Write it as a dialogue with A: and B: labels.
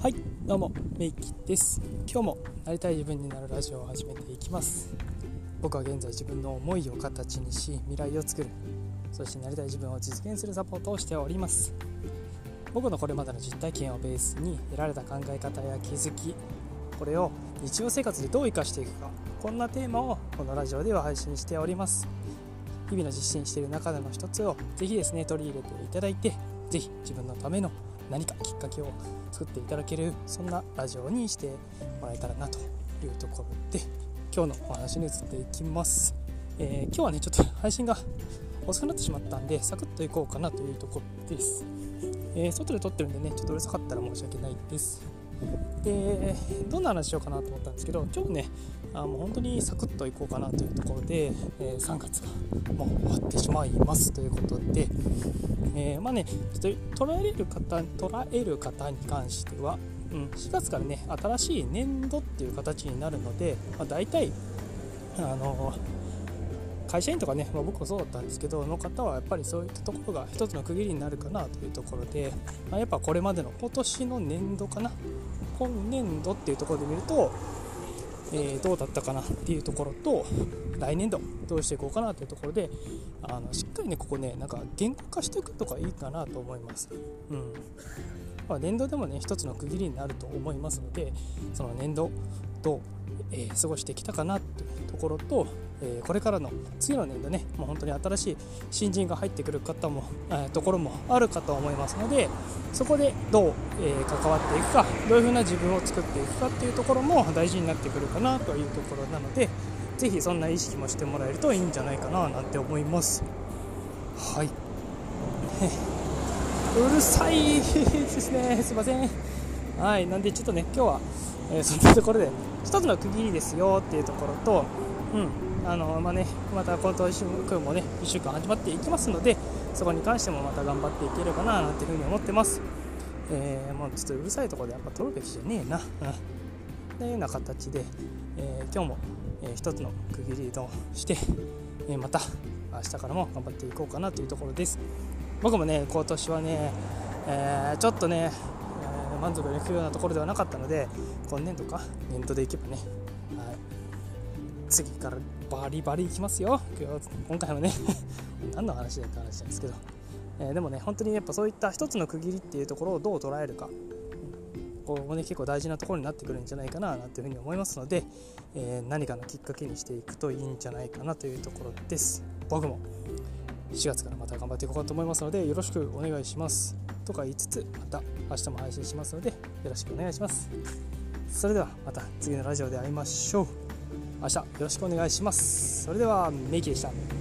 A: はいどうもメイキです。今日もなりたい自分になるラジオを始めていきます。僕は現在自分の思いを形にし未来を作る。そしてなりたい自分を実現するサポートをしております。僕のこれまでの実体験をベースに得られた考え方や気づきこれを日常生活でどう生かしていくかこんなテーマをこのラジオでは配信しております。日々の実践している中での一つをぜひですね取り入れていただいてぜひ自分のための何かきっかけを作っていただけるそんなラジオにしてもらえたらなというところで今日のお話に移っていきます、えー、今日はねちょっと配信が遅くなってしまったんでサクッといこうかなというところです、えー、外で撮ってるんでねちょっとうるさかったら申し訳ないです。でどんな話しようかなと思ったんですけど今日ねあもう本当にサクッといこうかなというところで、えー、3月がもう終わってしまいますということで、えー、まあねちょっと捉えれる方捉える方に関しては、うん、4月からね新しい年度っていう形になるので、まあ、大体あの会社員とかね、まあ、僕もそうだったんですけどの方はやっぱりそういったところが一つの区切りになるかなというところで、まあ、やっぱこれまでの今年の年度かな今年度っていうところで見るとえー、どうだったかなっていうところと来年度どうしていこうかなというところであのしっかりねここねなんか言語化していくとかいいかなと思います。うんまあ、年度でもね一つの区切りになると思いますのでその年度と、えー、過ごしてきたかなというところとえー、これからの次の年度ねもう本当に新しい新人が入ってくる方も、え、ところもあるかと思いますのでそこでどう、え、関わっていくかどういうふうな自分を作っていくかっていうところも大事になってくるかなというところなので是非そんな意識もしてもらえるといいんじゃないかななんて思います。はい。うるさいですね。すいません。はい。なんでちょっとね今日は、えそんなところで一つの区切りですよっていうところとうん。あのまあね、また今週もね1週間始まっていきますのでそこに関してもまた頑張っていければななんていうふうに思ってます、えー、もうちょっとうるさいところでやっぱ撮るべきじゃねえな、というような形で、えー、今日も、えー、一つの区切りとして、え、また明日からも頑張っていこうかなというところです。僕もね今年はね、えー、ちょっとね、えー、満足できるようなところではなかったので今年度か年度でいけばねはい。次からバリバリいきますよ。今回はね 何の話だって話なんですけど、えー、でもね本当にやっぱそういった一つの区切りっていうところをどう捉えるか。ここもね結構大事なところになってくるんじゃないかななんていうふうに思いますので、えー、何かのきっかけにしていくといいんじゃないかなというところです。僕も4月からまた頑張っていこうかと思いますのでよろしくお願いします。とか言いつつまた明日も配信しますのでよろしくお願いします。それではまた次のラジオで会いましょう。明日よろしくお願いします。それではメイキでした。